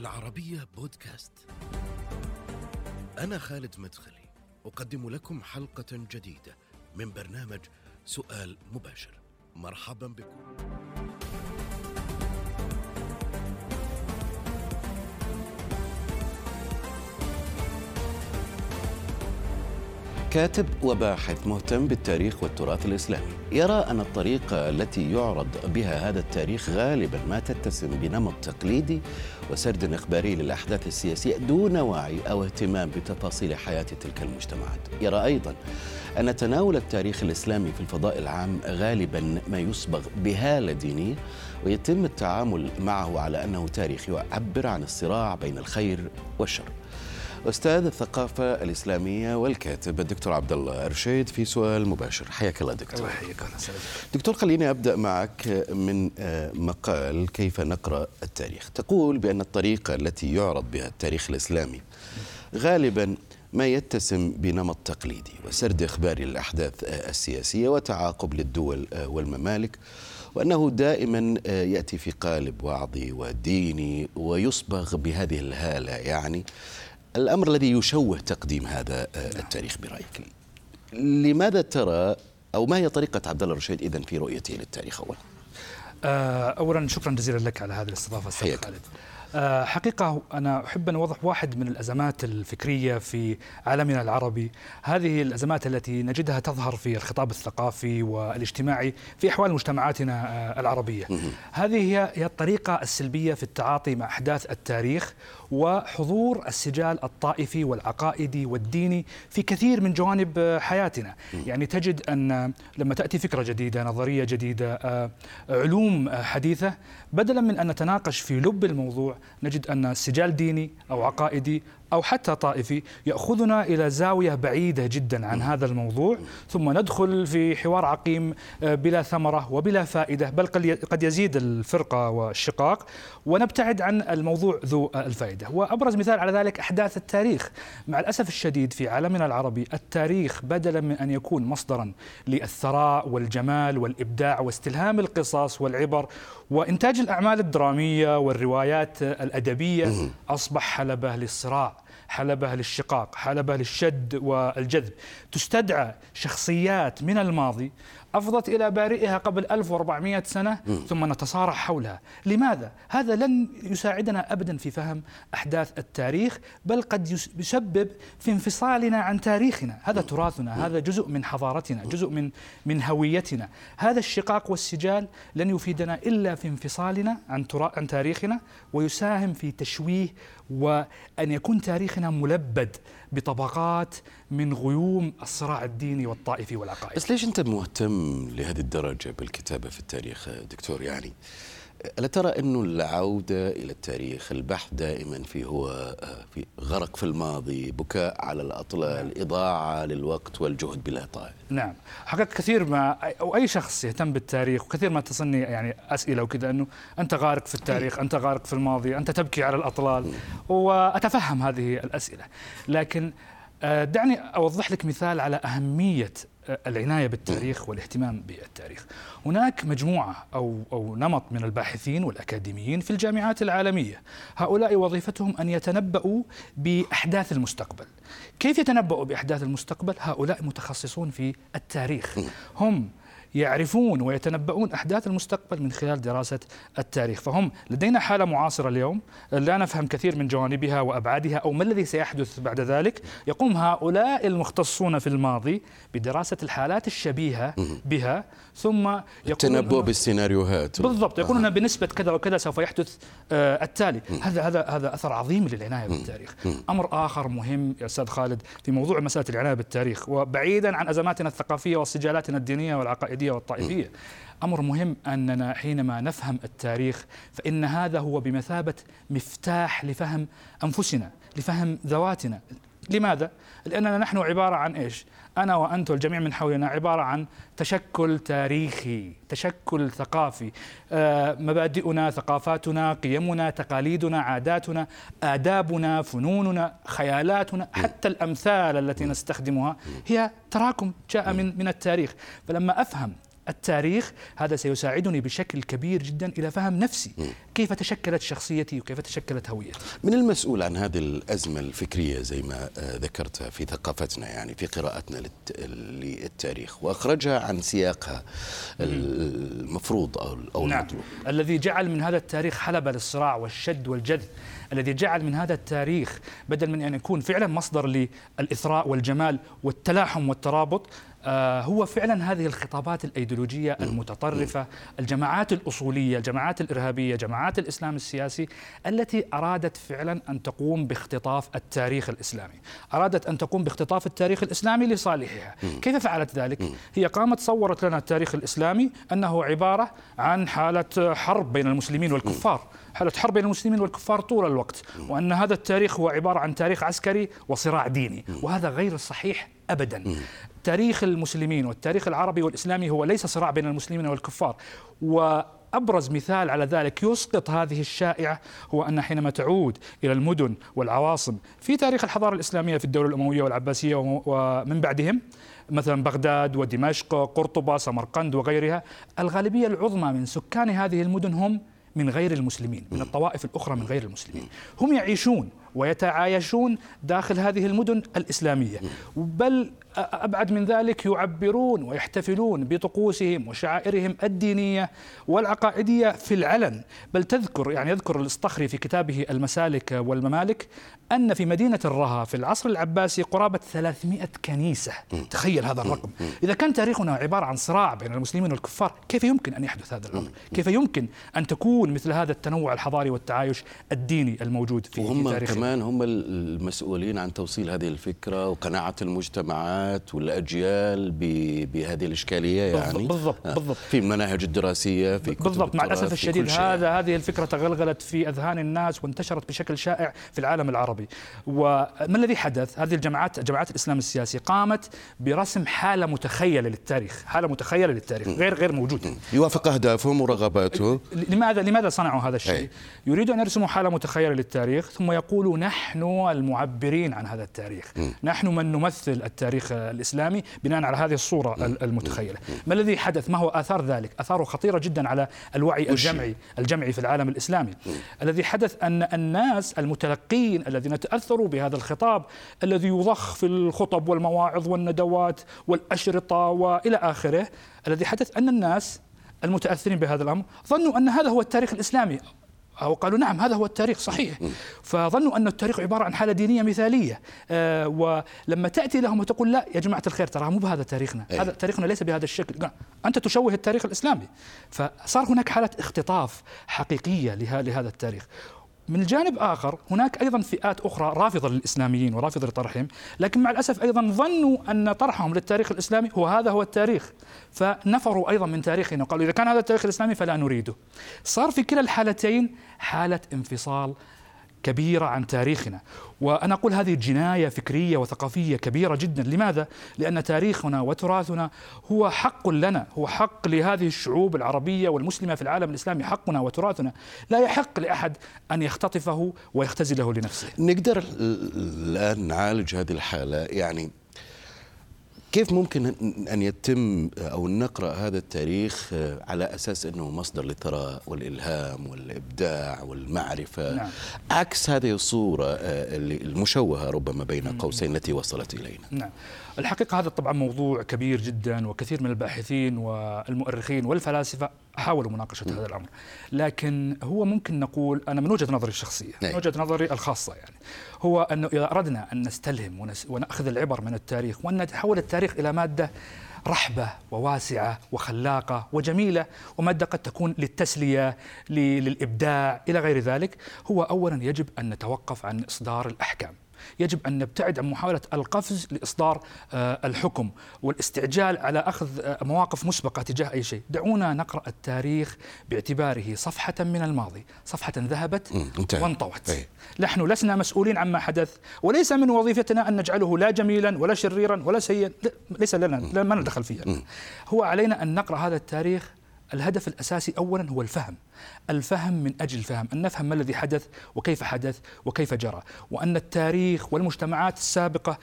العربية بودكاست. أنا خالد مدخلي، أقدم لكم حلقة جديدة من برنامج سؤال مباشر. مرحبا بكم. كاتب وباحث مهتم بالتاريخ والتراث الإسلامي. يرى أن الطريقة التي يعرض بها هذا التاريخ غالبا ما تتسم بنمط تقليدي وسرد إخباري للأحداث السياسية دون وعي أو اهتمام بتفاصيل حياة تلك المجتمعات. يرى أيضا أن تناول التاريخ الإسلامي في الفضاء العام غالبا ما يصبغ بهاله دينيه ويتم التعامل معه على أنه تاريخ يعبر عن الصراع بين الخير والشر. أستاذ الثقافة الإسلامية والكاتب الدكتور عبد الله أرشيد في سؤال مباشر. حياك الله دكتور. الله يحييك دكتور خليني أبدأ معك من مقال كيف نقرأ التاريخ. تقول بأن الطريقة التي يعرض بها التاريخ الإسلامي غالبا ما يتسم بنمط تقليدي وسرد اخباري للاحداث السياسية وتعاقب للدول والممالك وأنه دائما يأتي في قالب وعظي وديني ويصبغ بهذه الهالة. يعني الأمر الذي يشوه تقديم هذا التاريخ برأيك لماذا ترى أو ما هي طريقة عبد الله الرشيد اذا في رؤيته للتاريخ اولا؟ اولا شكرا جزيلا لك على هذه الاستضافة أستاذ خالد. حقيقة أنا أحب أن أوضح واحد من الأزمات الفكرية في عالمنا العربي. هذه الأزمات التي نجدها تظهر في الخطاب الثقافي والاجتماعي في أحوال مجتمعاتنا العربية. هذه هي الطريقة السلبية في التعاطي مع أحداث التاريخ وحضور السجال الطائفي والعقائدي والديني في كثير من جوانب حياتنا. يعني تجد أن لما تأتي فكرة جديدة نظرية جديدة علوم حديثة بدلا من أن نتناقش في لب الموضوع نجد أن سجال ديني أو عقائدي أو حتى طائفي يأخذنا إلى زاوية بعيدة جدا عن هذا الموضوع ثم ندخل في حوار عقيم بلا ثمرة وبلا فائدة بل قد يزيد الفرقة والشقاق ونبتعد عن الموضوع ذو الفائدة. وأبرز مثال على ذلك أحداث التاريخ. مع الأسف الشديد في عالمنا العربي التاريخ بدلا من أن يكون مصدرا للثراء والجمال والإبداع واستلهام القصص والعبر وإنتاج الأعمال الدرامية والروايات الأدبية أصبح حلبة للصراع. حلبة للشقاق حلبة للشد والجذب. تستدعى شخصيات من الماضي أفضت إلى بارئها قبل 1400 سنة ثم نتصارع حولها. لماذا؟ هذا لن يساعدنا أبدا في فهم أحداث التاريخ بل قد يسبب في انفصالنا عن تاريخنا. هذا تراثنا هذا جزء من حضارتنا جزء من من هويتنا. هذا الشقاق والسجال لن يفيدنا إلا في انفصالنا عن, عن تاريخنا ويساهم في تشويه وأن يكون تاريخنا ملبد بطبقات من غيوم الصراع الديني والطائفي والعقائدي بس ليش أنت مهتم لهذه الدرجة بالكتابة في التاريخ دكتور يعني. ألا ترى أنه العودة إلى التاريخ البحث دائما فيه هو في غرق في الماضي بكاء على الأطلال إضاعة للوقت والجهد بلا طائل نعم. حقيقة كثير ما أو أي شخص يهتم بالتاريخ وكثير ما تصلني يعني أسئلة وكذا أنه أنت غارق في التاريخ أنت غارق في الماضي أنت تبكي على الأطلال وأتفهم هذه الأسئلة. لكن دعني أوضح لك مثال على أهمية العناية بالتاريخ والاهتمام بالتاريخ. هناك مجموعة أو, أو نمط من الباحثين والأكاديميين في الجامعات العالمية. هؤلاء وظيفتهم أن يتنبؤوا بأحداث المستقبل. كيف يتنبؤوا بأحداث المستقبل؟ هؤلاء متخصصون في التاريخ. هم يعرفون ويتنبؤون أحداث المستقبل من خلال دراسة التاريخ، فهم لدينا حالة معاصرة اليوم لا نفهم كثير من جوانبها وأبعادها أو ما الذي سيحدث بعد ذلك، يقوم هؤلاء المختصون في الماضي بدراسة الحالات الشبيهة بها ثم التنبؤ بالسيناريوهات. بالضبط. يقولون آه. بنسبة كذا وكذا سوف يحدث آه التالي، هذا هذا هذا أثر عظيم للعناية بالتاريخ. أمر آخر مهم يا أستاذ خالد في موضوع مسألة العناية بالتاريخ وبعيدا عن أزماتنا الثقافية وسجالاتنا الدينية والعقائدية. العقائدية والطائفية أمر مهم أننا حينما نفهم التاريخ فإن هذا هو بمثابة مفتاح لفهم أنفسنا لفهم ذواتنا لماذا؟ لأننا نحن عبارة عن إيش؟ أنا وأنت والجميع من حولنا عبارة عن تشكل تاريخي تشكل ثقافي. آه مبادئنا ثقافاتنا قيمنا تقاليدنا عاداتنا آدابنا فنوننا خيالاتنا حتى الأمثال التي نستخدمها هي تراكم جاء من من التاريخ. فلما أفهم التاريخ هذا سيساعدني بشكل كبير جدا إلى فهم نفسي. كيف تشكلت شخصيتي وكيف تشكلت هويتي؟ من المسؤول عن هذه الأزمة الفكرية زي ما آه، ذكرت في ثقافتنا يعني في قراءتنا للتاريخ وأخرجها عن سياقها المفروض أو نعم. الذي جعل من هذا التاريخ حلبة للصراع والشد والجذب. الذي جعل من هذا التاريخ بدل من أن يكون فعلا مصدر للإثراء والجمال والتلاحم والترابط آه، هو فعلا هذه الخطابات الأيديولوجية المتطرفة، الجماعات الأصولية، الجماعات الإرهابية، جماعات الإسلام السياسي التي أرادت فعلا أن تقوم باختطاف التاريخ الإسلامي، أرادت أن تقوم باختطاف التاريخ الإسلامي لصالحها، كيف فعلت ذلك؟ هي قامت صورت لنا التاريخ الإسلامي أنه عبارة عن حالة حرب بين المسلمين والكفار. حالة حرب بين المسلمين والكفار طول الوقت وأن هذا التاريخ هو عبارة عن تاريخ عسكري وصراع ديني وهذا غير صحيح أبدا. تاريخ المسلمين والتاريخ العربي والإسلامي هو ليس صراع بين المسلمين والكفار. و أبرز مثال على ذلك يسقط هذه الشائعة هو أن حينما تعود إلى المدن والعواصم في تاريخ الحضارة الإسلامية في الدولة الأموية والعباسية ومن بعدهم مثلا بغداد ودمشق قرطبة سمرقند وغيرها الغالبية العظمى من سكان هذه المدن هم من غير المسلمين من الطوائف الأخرى من غير المسلمين. هم يعيشون ويتعايشون داخل هذه المدن الإسلامية. بل أبعد من ذلك يعبرون ويحتفلون بطقوسهم وشعائرهم الدينية والعقائدية في العلن. بل تذكر يعني يذكر الإصطخري في كتابه المسالك والممالك أن في مدينة الرها في العصر العباسي قرابة 300 كنيسة. تخيل هذا الرقم. إذا كان تاريخنا عبارة عن صراع بين المسلمين والكفار كيف يمكن أن يحدث هذا الأمر؟ كيف يمكن أن تكون مثل هذا التنوع الحضاري والتعايش الديني الموجود في, وهم تاريخنا؟ كمان هم المسؤولين عن توصيل هذه الفكرة وقناعة المجتمعات الجامعات والأجيال بهذه الإشكالية يعني. بالضبط آه. بالضبط. في المناهج الدراسية في كتب بالضبط مع الأسف الشديد هذا. هذه الفكرة تغلغلت في أذهان الناس وانتشرت بشكل شائع في العالم العربي. وما الذي حدث؟ هذه الجماعات جماعات الإسلام السياسي قامت برسم حالة متخيلة للتاريخ حالة متخيلة للتاريخ غير غير موجودة. يوافق أهدافهم ورغباتهم. لماذا لماذا صنعوا هذا الشيء. يريدوا أن يرسموا حالة متخيلة للتاريخ ثم يقولوا نحن المعبرين عن هذا التاريخ. نحن من نمثل التاريخ الإسلامي بناء على هذه الصورة المتخيلة. ما الذي حدث؟ ما هو آثار ذلك؟ آثاره خطيرة جدا على الوعي الجمعي الجمعي في العالم الإسلامي. الذي حدث أن الناس المتلقين الذين تأثروا بهذا الخطاب الذي يضخ في الخطب والمواعظ والندوات والأشرطة وإلى آخره الذي حدث أن الناس المتأثرين بهذا الأمر ظنوا أن هذا هو التاريخ الإسلامي. أو قالوا نعم هذا هو التاريخ صحيح. فظنوا أن التاريخ عبارة عن حالة دينية مثالية. آه ولما تأتي لهم وتقول لا يا جماعة الخير ترى مو بهذا تاريخنا. أيه. هذا تاريخنا ليس بهذا الشكل. أنت تشوه التاريخ الإسلامي. فصار هناك حالة اختطاف حقيقية لهذا التاريخ. من جانب آخر هناك أيضا فئات أخرى رافضة للإسلاميين ورافضة لطرحهم لكن مع الأسف أيضا ظنوا أن طرحهم للتاريخ الإسلامي هو هذا هو التاريخ. فنفروا أيضا من تاريخنا وقالوا إذا كان هذا التاريخ الإسلامي فلا نريده. صار في كلا الحالتين حالة انفصال كبيرة عن تاريخنا. وأنا أقول هذه جناية فكرية وثقافية كبيرة جدا. لماذا؟ لأن تاريخنا وتراثنا هو حق لنا هو حق لهذه الشعوب العربية والمسلمة في العالم الإسلامي. حقنا وتراثنا. لا يحق لأحد أن يختطفه ويختزله لنفسه. نقدر الآن نعالج هذه الحالة. يعني كيف ممكن أن يتم أو نقرأ هذا التاريخ على أساس أنه مصدر للثراء والإلهام والإبداع والمعرفة؟ نعم. عكس هذه الصورة المشوهة ربما بين قوسين التي وصلت إلينا. نعم. الحقيقة هذا طبعا موضوع كبير جدا وكثير من الباحثين والمؤرخين والفلاسفة حاولوا مناقشة م. هذا الأمر. لكن هو ممكن نقول أنا من وجهة نظري الشخصية من وجهة نظري الخاصة يعني هو أنه إذا أردنا أن نستلهم ونأخذ العبر من التاريخ وأن نتحول التاريخ إلى مادة رحبة وواسعة وخلاقة وجميلة ومادة قد تكون للتسلية للإبداع إلى غير ذلك. هو أولا يجب أن نتوقف عن إصدار الأحكام. يجب أن نبتعد عن محاولة القفز لإصدار آه، الحكم والاستعجال على أخذ آه، مواقف مسبقة تجاه أي شيء. دعونا نقرأ التاريخ باعتباره صفحة من الماضي. صفحة ذهبت وانطوت. إيه. نحن لسنا مسؤولين عما حدث. وليس من وظيفتنا أن نجعله لا جميلا ولا شريرا ولا سيئا. ليس لنا ما ندخل فيها. هو علينا أن نقرأ هذا التاريخ الهدف الأساسي اولا هو الفهم. الفهم من أجل الفهم أن نفهم ما الذي حدث وكيف حدث وكيف جرى وأن التاريخ والمجتمعات السابقة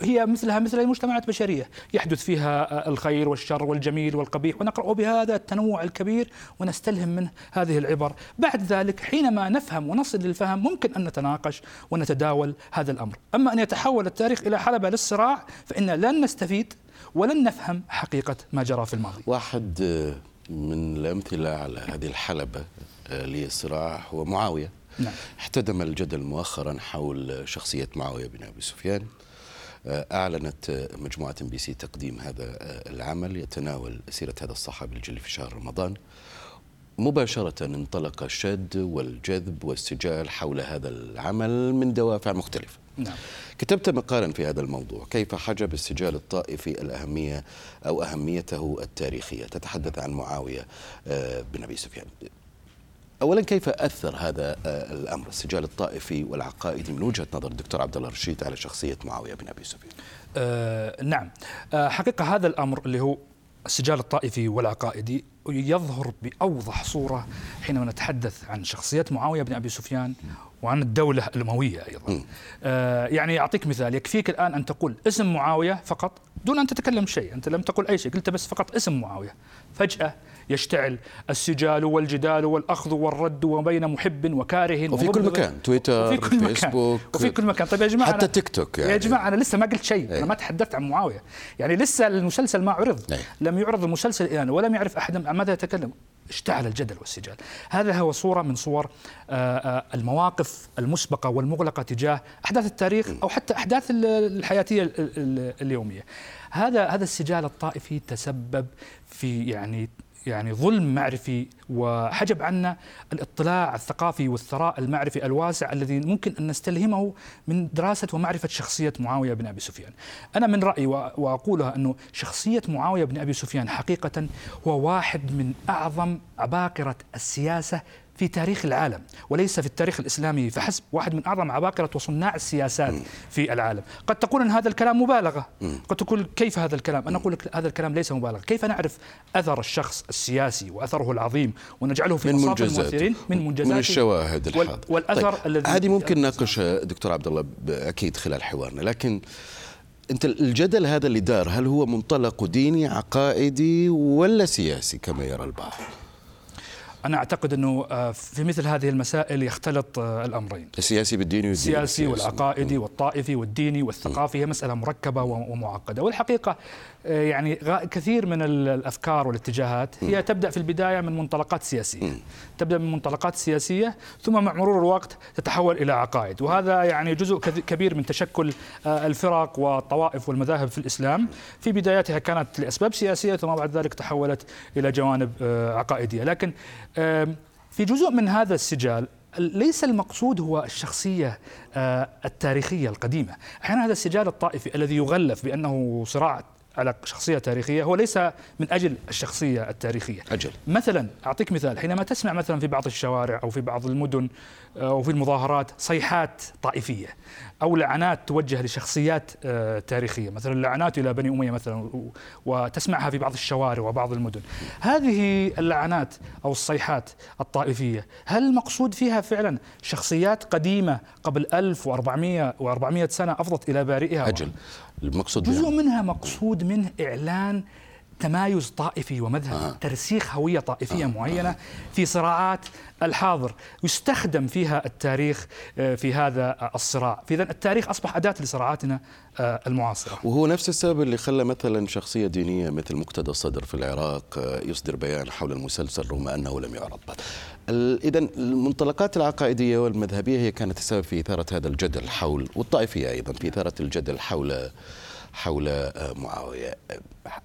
هي مثلها مثل المجتمعات البشريه يحدث فيها الخير والشر والجميل والقبيح ونقرأ بهذا التنوع الكبير ونستلهم منه هذه العبر. بعد ذلك حينما نفهم ونصل للفهم ممكن أن نتناقش ونتداول هذا الأمر. أما أن يتحول التاريخ إلى حلبة للصراع فإن لن نستفيد ولن نفهم حقيقة ما جرى في الماضي. واحد آه، من الأمثلة على هذه الحلبة آه، للصراع هو معاوية نعم. احتدم الجدل مؤخرا حول شخصية معاوية بن أبي سفيان. آه، أعلنت مجموعة MBC تقديم هذا العمل يتناول سيرة هذا الصحابي الجليل في شهر رمضان. مباشرة انطلق الشد والجذب والسجال حول هذا العمل من دوافع مختلفة. نعم. كتبت مقالا في هذا الموضوع. كيف حجب السجال الطائفي الأهمية أو أهميته التاريخية؟ تتحدث عن معاوية آه، بن أبي سفيان. اولا كيف أثر هذا آه، الأمر؟ السجال الطائفي والعقائدي من وجهة نظر الدكتور عبد الله رشيد على شخصية معاوية بن أبي سفيان؟ آه نعم. آه حقيقة هذا الأمر اللي هو السجال الطائفي والعقائدي يظهر بأوضح صورة حينما نتحدث عن شخصية معاوية بن أبي سفيان وعن الدولة الأموية أيضا. آه يعني أعطيك مثال. يكفيك الآن أن تقول اسم معاوية فقط دون أن تتكلم شيء. أنت لم تقل أي شيء. قلت بس فقط اسم معاوية. فجأة يشتعل السجال والجدال والأخذ والرد وبين محب وكاره وفي كل مكان. تويتر وفي كل فيسبوك مكان وفي كل مكان. طيب يا جماعة حتى تيك توك يعني. يا جماعة أنا لسه ما قلت شيء. أنا إيه. ما تحدثت عن معاوية. يعني لسه المسلسل ما عرض. أي. لم يعرض المسلسل الآن ولم يعرف أحد عن ماذا يتكلم. اشتعل الجدل والسجال. هذا هو صورة من صور آه، آه، المواقف المسبقة والمغلقة تجاه أحداث التاريخ أو حتى أحداث الحياتية اليومية. هذا هذا السجال الطائفي تسبب في يعني يعني ظلم معرفي وحجب عنا الاطلاع الثقافي والثراء المعرفي الواسع الذي ممكن أن نستلهمه من دراسة ومعرفة شخصية معاوية بن أبي سفيان. أنا من رأيي وأقولها أنه شخصية معاوية بن أبي سفيان حقيقة هو واحد من أعظم عباقرة السياسة في تاريخ العالم وليس في التاريخ الإسلامي. فحسب واحد من أعظم عباقرة وصناع السياسات في العالم. قد تقول أن هذا الكلام مبالغة. قد تقول كيف هذا الكلام؟ أنا أقول لك هذا الكلام ليس مبالغة. كيف نعرف أثر الشخص السياسي وأثره العظيم ونجعله في من منجزات. من منجزات من الشواهد الحاضره والأثر طيب. الذي هذه ممكن نناقشها دكتور عبد الله أكيد خلال حوارنا. لكن أنت الجدل هذا اللي دار هل هو منطلق ديني عقائدي ولا سياسي كما يرى البعض؟ أنا أعتقد أنه آه، في مثل هذه المسائل يختلط آه، الأمرين. السياسي بالديني والديني السياسي والعقائدي والطائفي والديني والثقافي هي مسألة مركبة ومعقدة. والحقيقة يعني كثير من الأفكار والاتجاهات هي تبدأ في البداية من منطلقات سياسية. تبدأ من منطلقات سياسية ثم مع مرور الوقت تتحول إلى عقائد. وهذا يعني جزء كبير من تشكل آه، الفرق والطوائف والمذاهب في الإسلام. في بدايتها كانت لأسباب سياسية ثم بعد ذلك تحولت إلى جوانب آه، عقائدية. لكن في جزء من هذا السجال ليس المقصود هو الشخصية التاريخية القديمة. أحيانا هذا السجال الطائفي الذي يغلف بأنه صراع على شخصية تاريخية هو ليس من أجل الشخصية التاريخية. أجل. مثلا أعطيك مثال حينما تسمع مثلا في بعض الشوارع أو في بعض المدن أو في المظاهرات صيحات طائفية أو لعنات توجه لشخصيات آه، تاريخية مثلا لعنات إلى بني أمية مثلا وتسمعها في بعض الشوارع وبعض المدن. هذه اللعنات أو الصيحات الطائفية هل المقصود فيها فعلا شخصيات قديمة قبل 1400 و400 سنة أفضت إلى بارئها؟ أجل. المقصود جزء منها مقصود منه إعلان تمايز طائفي ومذهبي آه. ترسيخ هوية طائفية آه. معينة آه. في صراعات الحاضر يستخدم فيها التاريخ آه، في هذا الصراع فإذا التاريخ أصبح أداة لصراعاتنا آه، المعاصرة وهو نفس السبب اللي خلى مثلا شخصية دينية مثل مقتدى الصدر في العراق آه، يصدر بيان حول المسلسل رغم أنه لم يعرض إذا المنطلقات العقائدية والمذهبية هي كانت السبب في إثارة هذا الجدل حول والطائفية أيضا في إثارة الجدل حول حول معاوية.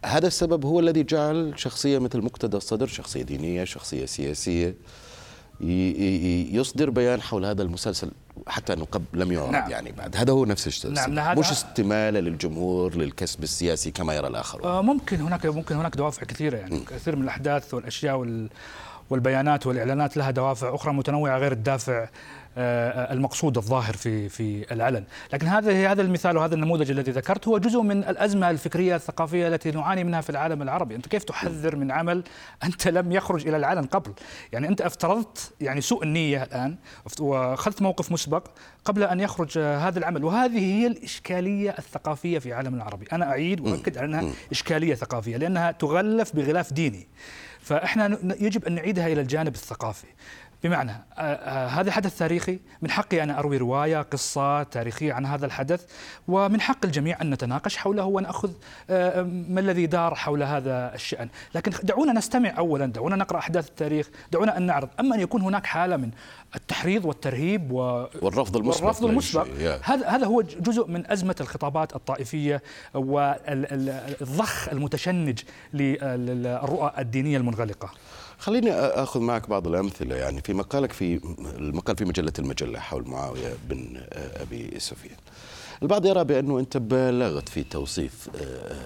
هذا السبب هو الذي جعل شخصية مثل مقتدى الصدر شخصية دينية شخصية سياسية يصدر بيان حول هذا المسلسل حتى أنه قبل لم يعرض نعم. يعني بعد. هذا هو نفس الشيء نعم مش استمالة للجمهور للكسب السياسي كما يرى الآخرون. آه ممكن هناك ممكن هناك دوافع كثيرة يعني. م. كثير من الأحداث والأشياء وال والبيانات والإعلانات لها دوافع أخرى متنوعة غير الدافع المقصود الظاهر في في العلن. لكن هذا هذا المثال وهذا النموذج الذي ذكرت هو جزء من الأزمة الفكرية الثقافية التي نعاني منها في العالم العربي. أنت كيف تحذر من عمل أنت لم يخرج إلى العلن قبل؟ يعني أنت افترضت يعني سوء النية الآن وأخذت موقف مسبق قبل أن يخرج هذا العمل. وهذه هي الإشكالية الثقافية في العالم العربي. أنا أعيد وأؤكد على أنها إشكالية ثقافية لأنها تغلف بغلاف ديني. فإحنا يجب أن نعيدها إلى الجانب الثقافي. بمعنى آه، آه، هذا حدث تاريخي من حقي أن أروي رواية قصة تاريخية عن هذا الحدث ومن حق الجميع أن نتناقش حوله ونأخذ آه، ما الذي دار حول هذا الشأن. لكن دعونا نستمع أولا دعونا نقرأ أحداث التاريخ دعونا أن نعرض. أما أن يكون هناك حالة من التحريض والترهيب والرفض المسبق والرفض المسبق هذا هذا هو جزء من أزمة الخطابات الطائفية والضخ المتشنج للرؤى الدينية المنغلقة. خليني أخذ معك بعض الأمثلة يعني في مقالك في المقال في مجلة المجلة حول معاوية بن أبي سفيان. البعض يرى بأنه أنت بالغت في توصيف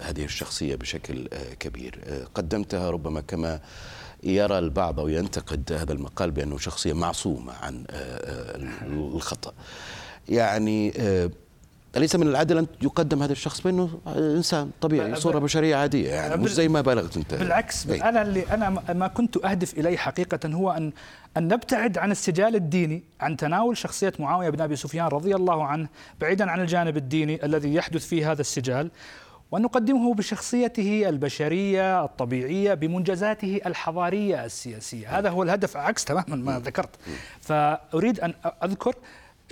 هذه الشخصية بشكل كبير. قدمتها ربما كما يرى البعض أو ينتقد هذا المقال بأنه شخصية معصومة عن الخطأ. يعني أليس من العدل أن يقدم هذا الشخص بأنه إنسان طبيعي صورة بشرية عادية يعني مش زي ما بالغت أنت. بالعكس أي. أنا اللي أنا ما كنت أهدف إليه حقيقة هو أن أن نبتعد عن السجال الديني عن تناول شخصية معاوية بن أبي سفيان رضي الله عنه بعيدا عن الجانب الديني الذي يحدث فيه هذا السجال وأن نقدمه بشخصيته البشرية الطبيعية بمنجزاته الحضارية السياسية. هذا هو الهدف عكس تماما ما ذكرت. فأريد أن أذكر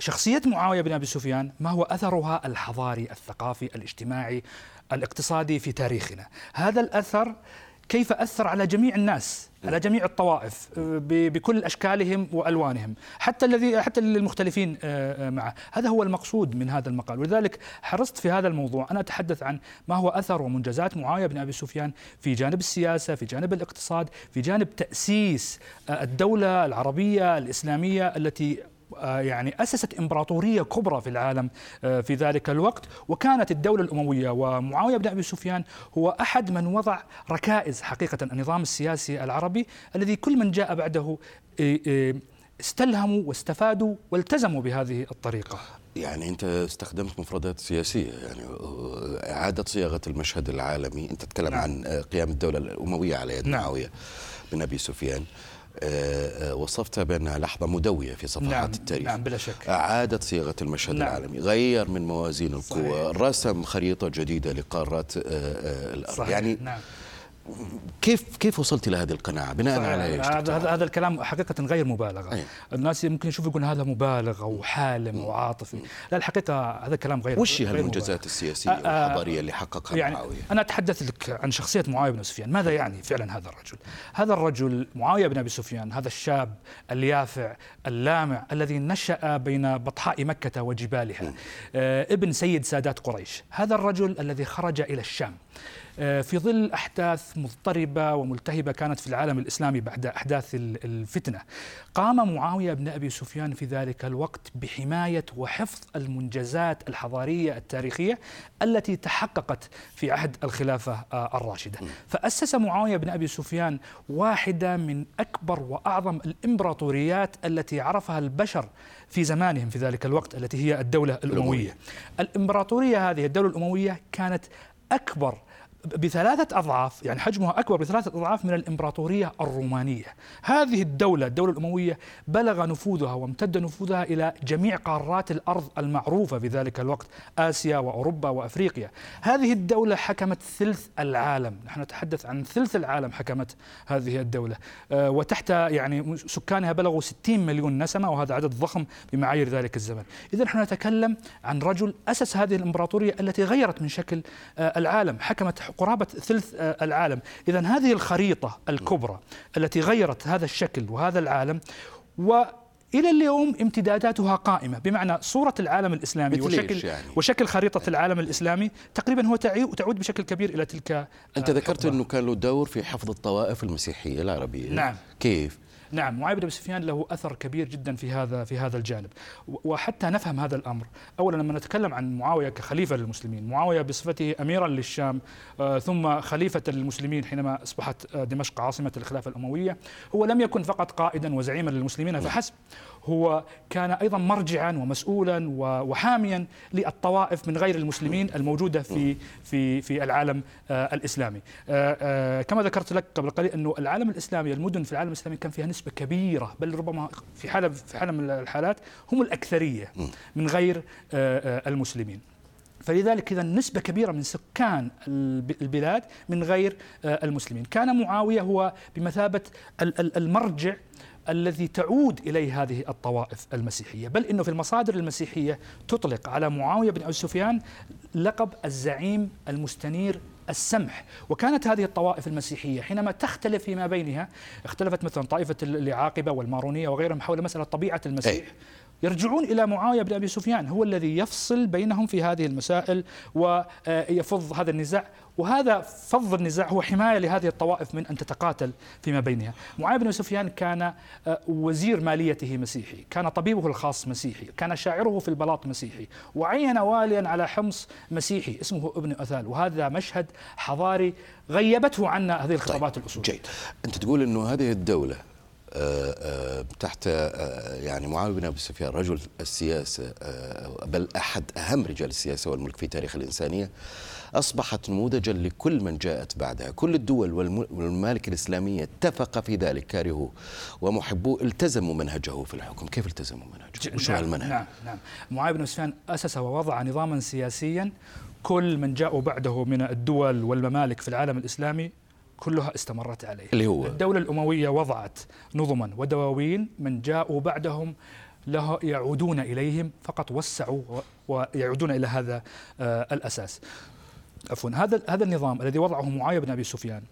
شخصية معاوية بن أبي سفيان ما هو أثرها الحضاري الثقافي الاجتماعي الاقتصادي في تاريخنا؟ هذا الأثر كيف أثر على جميع الناس على جميع الطوائف بكل أشكالهم وألوانهم حتى الذي حتى المختلفين آه، آه، معه. هذا هو المقصود من هذا المقال. ولذلك حرصت في هذا الموضوع أن أتحدث عن ما هو أثر ومنجزات معاوية بن أبي سفيان في جانب السياسة في جانب الاقتصاد في جانب تأسيس آه، الدولة العربية الإسلامية التي آه، يعني أسست إمبراطورية كبرى في العالم آه، في ذلك الوقت وكانت الدولة الأموية ومعاوية بن أبي سفيان هو أحد من وضع ركائز حقيقة النظام السياسي العربي الذي كل من جاء بعده استلهموا واستفادوا والتزموا بهذه الطريقة يعني أنت استخدمت مفردات سياسية يعني إعادة صياغة المشهد العالمي أنت تتكلم نعم. عن قيام الدولة الأموية على يد نعم. معاوية بن أبي سفيان آه، آه، وصفتها بأنها لحظة مدوية في صفحات نعم التاريخ. نعم بلا شك. أعادت صياغة المشهد نعم. العالمي غير من موازين القوى رسم خريطة جديدة لقارات آه، الأرض. صحيح. يعني نعم. كيف كيف وصلت إلى هذه القناعة؟ بناء على إيش؟ هذا هذا الكلام حقيقة غير مبالغة. أيه؟ الناس يمكن يشوفوا يقول هذا مبالغ أو حالم أو عاطفي. لا الحقيقة هذا كلام غير وش هي المنجزات السياسية والحضارية اللي حققها يعني معاوية؟ أنا أتحدث لك عن شخصية معاوية بن سفيان. ماذا يعني فعلا هذا الرجل؟ هذا الرجل معاوية بن أبي سفيان هذا الشاب اليافع اللامع الذي نشأ بين بطحاء مكة وجبالها آه ابن سيد سادات قريش. هذا الرجل الذي خرج إلى الشام. آه، في ظل أحداث مضطربة وملتهبة كانت في العالم الإسلامي بعد أحداث الفتنة قام معاوية بن أبي سفيان في ذلك الوقت بحماية وحفظ المنجزات الحضارية التاريخية التي تحققت في عهد الخلافة آه، الراشدة. فأسس معاوية بن أبي سفيان واحدة من أكبر وأعظم الإمبراطوريات التي عرفها البشر في زمانهم في ذلك الوقت التي هي الدولة الأموية. الإمبراطورية هذه الدولة الأموية كانت أكبر بثلاثة أضعاف يعني حجمها أكبر بثلاثة أضعاف من الإمبراطورية الرومانية. هذه الدولة الدولة الأموية بلغ نفوذها وامتد نفوذها إلى جميع قارات الأرض المعروفة في ذلك الوقت آسيا وأوروبا وأفريقيا. هذه الدولة حكمت ثلث العالم. نحن نتحدث عن ثلث العالم حكمت هذه الدولة. آه، وتحت يعني سكانها بلغوا 60 مليون نسمة وهذا عدد ضخم بمعايير ذلك الزمن. إذا نحن نتكلم عن رجل أسس هذه الإمبراطورية التي غيرت من شكل آه، العالم. حكمت قرابة ثلث آه، العالم. إذا هذه الخريطة الكبرى التي غيرت هذا الشكل وهذا العالم و إلى اليوم امتداداتها قائمة. بمعنى صورة العالم الإسلامي وشكل يعني؟ وشكل خريطة العالم الإسلامي تقريبا هو تعود بشكل كبير إلى تلك أنت ذكرت إنه كان له دور في حفظ الطوائف المسيحية العربية. نعم. كيف؟ نعم معاويه بن سفيان له أثر كبير جدا في هذا في هذا الجانب وحتى نفهم هذا الأمر اولا لما نتكلم عن معاوية كخليفة للمسلمين معاوية بصفته اميرا للشام آه ثم خليفة للمسلمين حينما أصبحت آه دمشق عاصمة الخلافة الأموية هو لم يكن فقط قائدا وزعيما للمسلمين فحسب هو كان أيضا مرجعا ومسؤولا وحاميا للطوائف من غير المسلمين الموجودة في في في العالم الإسلامي. كما ذكرت لك قبل قليل أنه العالم الإسلامي المدن في العالم الإسلامي كان فيها نسبه كبيرة بل ربما في حالة في حالة من الحالات هم الأكثرية من غير المسلمين. فلذلك إذا نسبة كبيرة من سكان البلاد من غير آه، المسلمين. كان معاوية هو بمثابة المرجع الذي تعود إليه هذه الطوائف المسيحية، بل إنه في المصادر المسيحية تطلق على معاوية بن ابي سفيان لقب الزعيم المستنير السمح وكانت هذه الطوائف المسيحية حينما تختلف فيما بينها اختلفت مثلا طائفة العاقبة والمارونية وغيرهم حول مسألة طبيعة المسيح أي. يرجعون إلى معاوية بن أبي سفيان هو الذي يفصل بينهم في هذه المسائل ويفض هذا النزاع. وهذا فض النزاع هو حماية لهذه الطوائف من أن تتقاتل فيما بينها. معاوية بن سفيان كان آه، وزير ماليته مسيحي كان طبيبه الخاص مسيحي كان شاعره في البلاط مسيحي وعين واليا على حمص مسيحي اسمه ابن أثال. وهذا مشهد حضاري غيبته عنا هذه الخطابات طيب الأصولية. جيد. أنت تقول أنه هذه الدولة آه، آه، تحت آه، يعني معاوية بن أبي سفيان رجل السياسة بل أحد أهم رجال السياسة والملك في تاريخ الإنسانية أصبحت نموذجا لكل من جاءت بعدها، كل الدول والممالك الإسلامية اتفق في ذلك كارهوه ومحبوه التزموا منهجه في الحكم، كيف التزموا منهجه؟ وشو نعم المنهج؟ نعم نعم. معاوية بن سفيان أسس ووضع نظاما سياسيا. كل من جاءوا بعده من الدول والممالك في العالم الإسلامي كلها استمرت عليه. اللي هو الدولة الأموية وضعت نظما ودواوين من جاءوا بعدهم له يعودون إليهم فقط وسعوا ويعودون إلى هذا آه، الأساس. عفوا هذا هذا النظام الذي وضعه معاوية بن أبي سفيان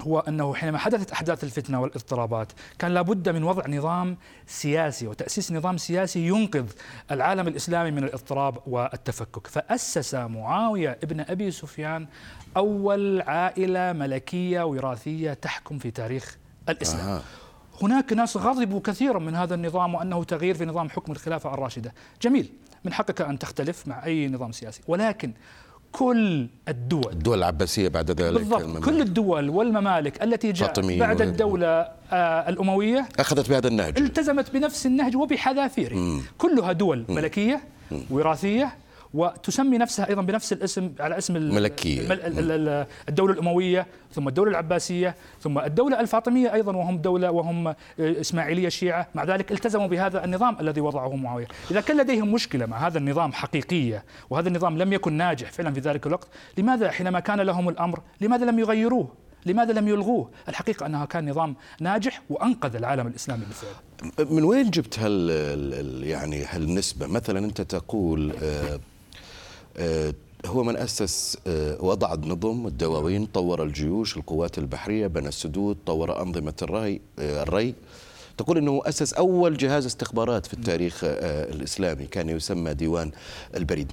هو أنه حينما حدثت أحداث الفتنة والاضطرابات كان لابد من وضع نظام سياسي وتأسيس نظام سياسي ينقذ العالم الإسلامي من الاضطراب والتفكك، فأسس معاوية ابن أبي سفيان أول عائلة ملكية وراثية تحكم في تاريخ الإسلام. آه. هناك ناس غضبوا كثيرا من هذا النظام وأنه تغيير في نظام حكم الخلافة الراشدة، جميل، من حقك أن تختلف مع أي نظام سياسي، ولكن كل الدول. الدول العباسية بعد ذلك بالضبط كل الدول والممالك التي جاءت بعد الدولة آه الأموية أخذت بهذا النهج. التزمت بنفس النهج وبحذافيره. كلها دول ملكية وراثية وتسمي نفسها أيضا بنفس الاسم على اسم الملكيه الدولة الأموية ثم الدولة العباسية ثم الدولة الفاطمية أيضا وهم دولة وهم إسماعيلية شيعة. مع ذلك التزموا بهذا النظام الذي وضعه معاويه إذا كان لديهم مشكلة مع هذا النظام حقيقية وهذا النظام لم يكن ناجح فعلا في ذلك الوقت لماذا حينما كان لهم الأمر لماذا لم يغيروه؟ لماذا لم يلغوه؟ الحقيقة أنها كان نظام ناجح وأنقذ العالم الإسلامي بالفعل من وين جبت هال يعني هالنسبة؟ مثلا أنت تقول آه هو من أسس آه، وضع النظم الدواوين طور الجيوش القوات البحرية بنى السدود طور أنظمة الري آه، الري. تقول إنه أسس أول جهاز استخبارات في التاريخ الإسلامي كان يسمى ديوان البريد.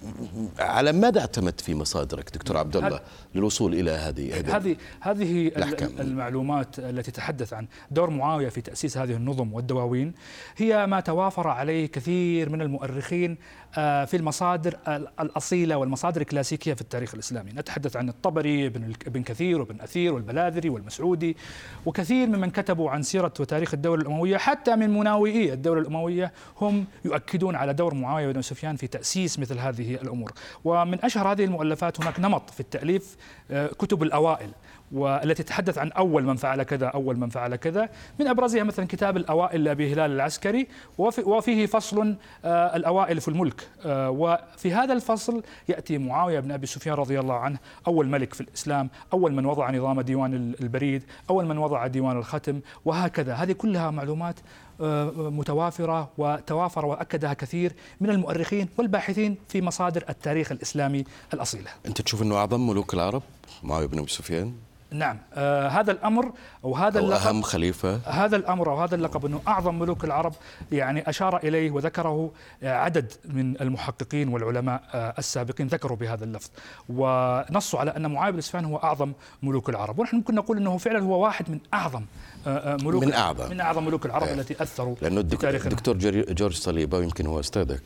على ماذا اعتمدت في مصادرك دكتور عبد الله للوصول إلى هذه هذه هذه الأحكام. المعلومات التي تتحدث عن دور معاوية في تأسيس هذه النظم والدواوين هي ما توافر عليه كثير من المؤرخين آه، في المصادر الأصيلة والمصادر الكلاسيكية في التاريخ الإسلامي. نتحدث عن الطبري ابن كثير وابن أثير والبلاذري والمسعودي وكثير ممن كتبوا عن سيرة وتاريخ الدولة الأموية. حتى من مناوئي الدولة الأموية هم يؤكدون على دور معاوية بن سفيان في تأسيس مثل هذه الأمور. ومن أشهر هذه المؤلفات هناك نمط في التأليف آه، كتب الأوائل. والتي تتحدث عن أول من فعل كذا أول من فعل كذا. من أبرزها مثلا كتاب الأوائل لأبي هلال العسكري وفيه فصل آه، الأوائل في الملك. آه، وفي هذا الفصل يأتي معاوية بن أبي سفيان رضي الله عنه أول ملك في الإسلام أول من وضع نظام ديوان البريد أول من وضع ديوان الختم وهكذا. هذه كلها معلومات آه، متوافرة وتوافر وأكدها كثير من المؤرخين والباحثين في مصادر التاريخ الإسلامي الأصيلة. أنت تشوف أنه أعظم ملوك العرب معاوية بن أبي سفيان؟ نعم. آه هذا الأمر أو هذا أو اللقب أهم خليفة. هذا الأمر أو هذا اللقب أنه أعظم ملوك العرب يعني أشار إليه وذكره آه، عدد من المحققين والعلماء آه السابقين ذكروا بهذا اللفظ. ونصوا على أن معاويه بن سفيان هو أعظم ملوك العرب. ونحن ممكن نقول أنه فعلا هو واحد من أعظم آه، آه، ملوك من أعظم. من أعظم ملوك العرب آه. التي أثروا لأنه الدكتور جورج صليبة ويمكن هو أستاذك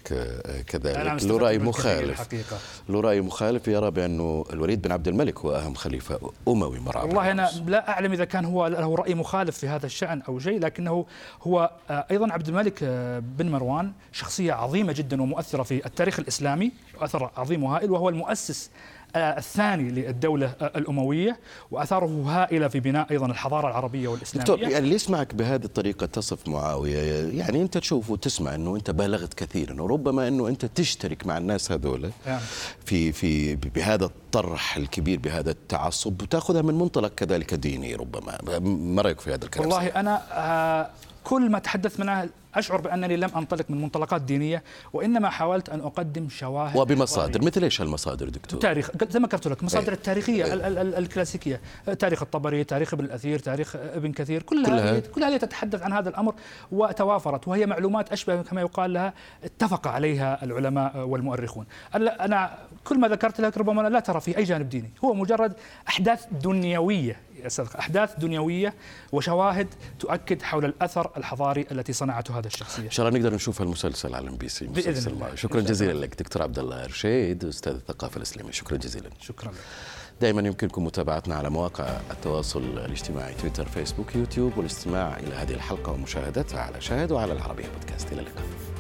كذلك. له رأي مخالف. له رأي مخالف. يرى بأنه الوليد بن عبد الملك هو أهم خليفة أموي مر عمر والله أنا لا أعلم إذا كان هو له رأي مخالف في هذا الشأن أو شيء لكنه هو آه، أيضا عبد الملك آه، بن مروان شخصية عظيمة جدا ومؤثرة في التاريخ الإسلامي أثر عظيم وهائل وهو المؤسس الثاني للدولة الأموية وأثاره هائلة في بناء أيضا الحضارة العربية والإسلامية. دكتور يعني اللي يسمعك بهذه الطريقة تصف معاوية يعني أنت تشوف وتسمع أنه أنت بالغت كثيرا وربما أنه أنت تشترك مع الناس هذول يعني. في في بهذا الطرح الكبير بهذا التعصب وتأخذها من منطلق كذلك ديني ربما. ما رأيك في هذا الكلام؟ والله أنا آه كل ما تحدث منه أشعر بأنني لم أنطلق من منطلقات دينية وإنما حاولت أن أقدم شواهد وبمصادر مثل إيش المصادر دكتور؟ تاريخ زي ما ذكرت لك مصادر أي. التاريخية أي. ال ال الكلاسيكية تاريخ الطبري تاريخ ابن الأثير تاريخ ابن كثير كلها كلها, كلها تتحدث عن هذا الأمر وتوافرت وهي معلومات أشبه كما يقال لها اتفق عليها العلماء والمؤرخون أن كل ما ذكرت لك ربما لا ترى فيه أي جانب ديني هو مجرد أحداث دنيوية الصدق أحداث دنيوية وشواهد تؤكد حول الأثر الحضاري التي صنعته هذا الشخصية. إن شاء الله نقدر نشوف المسلسل على إم بي سي بإذن الله. شكرا جزيلا لك دكتور عبد الله رشيد أستاذ الثقافة الإسلامية. شكرا جزيلا. شكرا لك. دائما يمكنكم متابعتنا على مواقع التواصل الاجتماعي تويتر فيسبوك يوتيوب والاستماع إلى هذه الحلقة ومشاهدتها على شاهد وعلى العربية بودكاست. إلى اللقاء.